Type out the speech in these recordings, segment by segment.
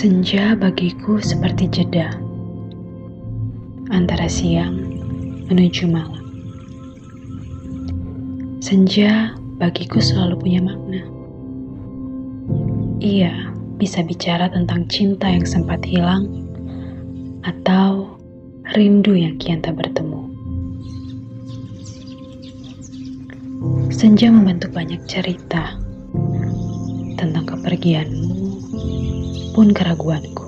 Senja bagiku seperti jeda antara siang menuju malam. Senja bagiku selalu punya makna. Ia bisa bicara tentang cinta yang sempat hilang atau rindu yang kian tak bertemu. Senja membentuk banyak cerita tentang kepergianmu pun keraguanku.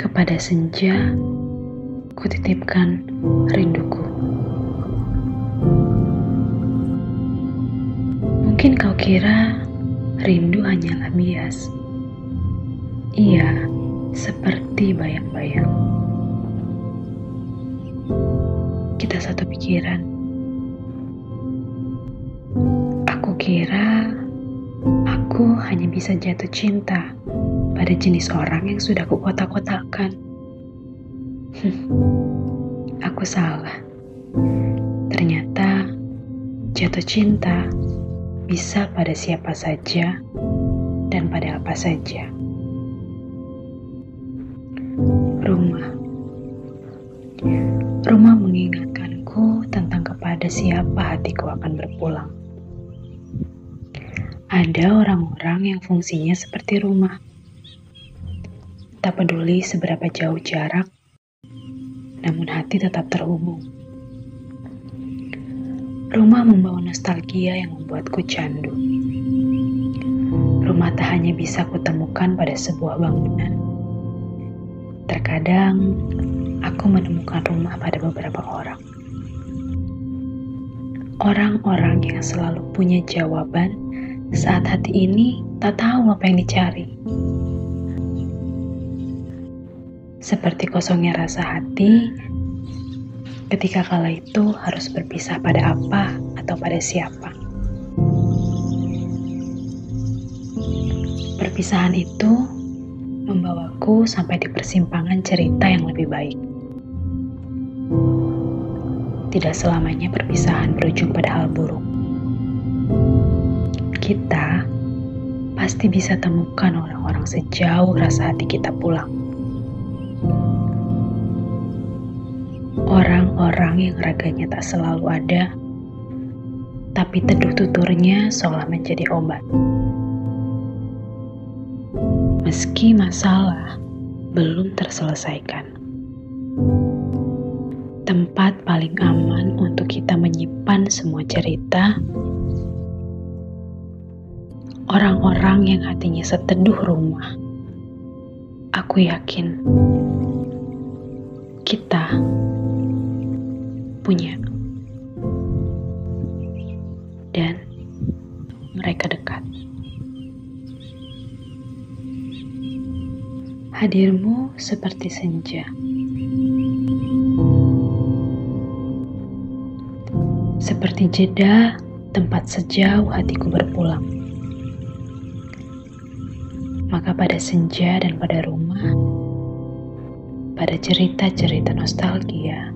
Kepada senja, kutitipkan rinduku. Mungkin kau kira rindu hanyalah bias. Iya, seperti bayang-bayang. Kita satu pikiran. Aku kira Aku hanya bisa jatuh cinta pada jenis orang yang sudah kukotak-kotakan. aku salah. Ternyata jatuh cinta bisa pada siapa saja dan pada apa saja. Rumah. Rumah mengingatkanku tentang kepada siapa hatiku akan berpulang. Ada orang-orang yang fungsinya seperti rumah. Tak peduli seberapa jauh jarak, namun hati tetap terhubung. Rumah membawa nostalgia yang membuatku candu. Rumah tak hanya bisa kutemukan pada sebuah bangunan. Terkadang, aku menemukan rumah pada beberapa orang. Orang-orang yang selalu punya jawaban saat hati ini tak tahu apa yang dicari. Seperti kosongnya rasa hati ketika kala itu harus berpisah pada apa atau pada siapa. Perpisahan itu membawaku sampai di persimpangan cerita yang lebih baik. Tidak selamanya perpisahan berujung pada hal buruk kita pasti bisa temukan orang-orang sejauh rasa hati kita pulang. Orang-orang yang raganya tak selalu ada, tapi teduh tuturnya seolah menjadi obat. Meski masalah belum terselesaikan. Tempat paling aman untuk kita menyimpan semua cerita orang-orang yang hatinya seteduh rumah. Aku yakin kita punya dan mereka dekat. Hadirmu seperti senja. Seperti jeda tempat sejauh hatiku berpulang maka pada senja dan pada rumah, pada cerita-cerita nostalgia,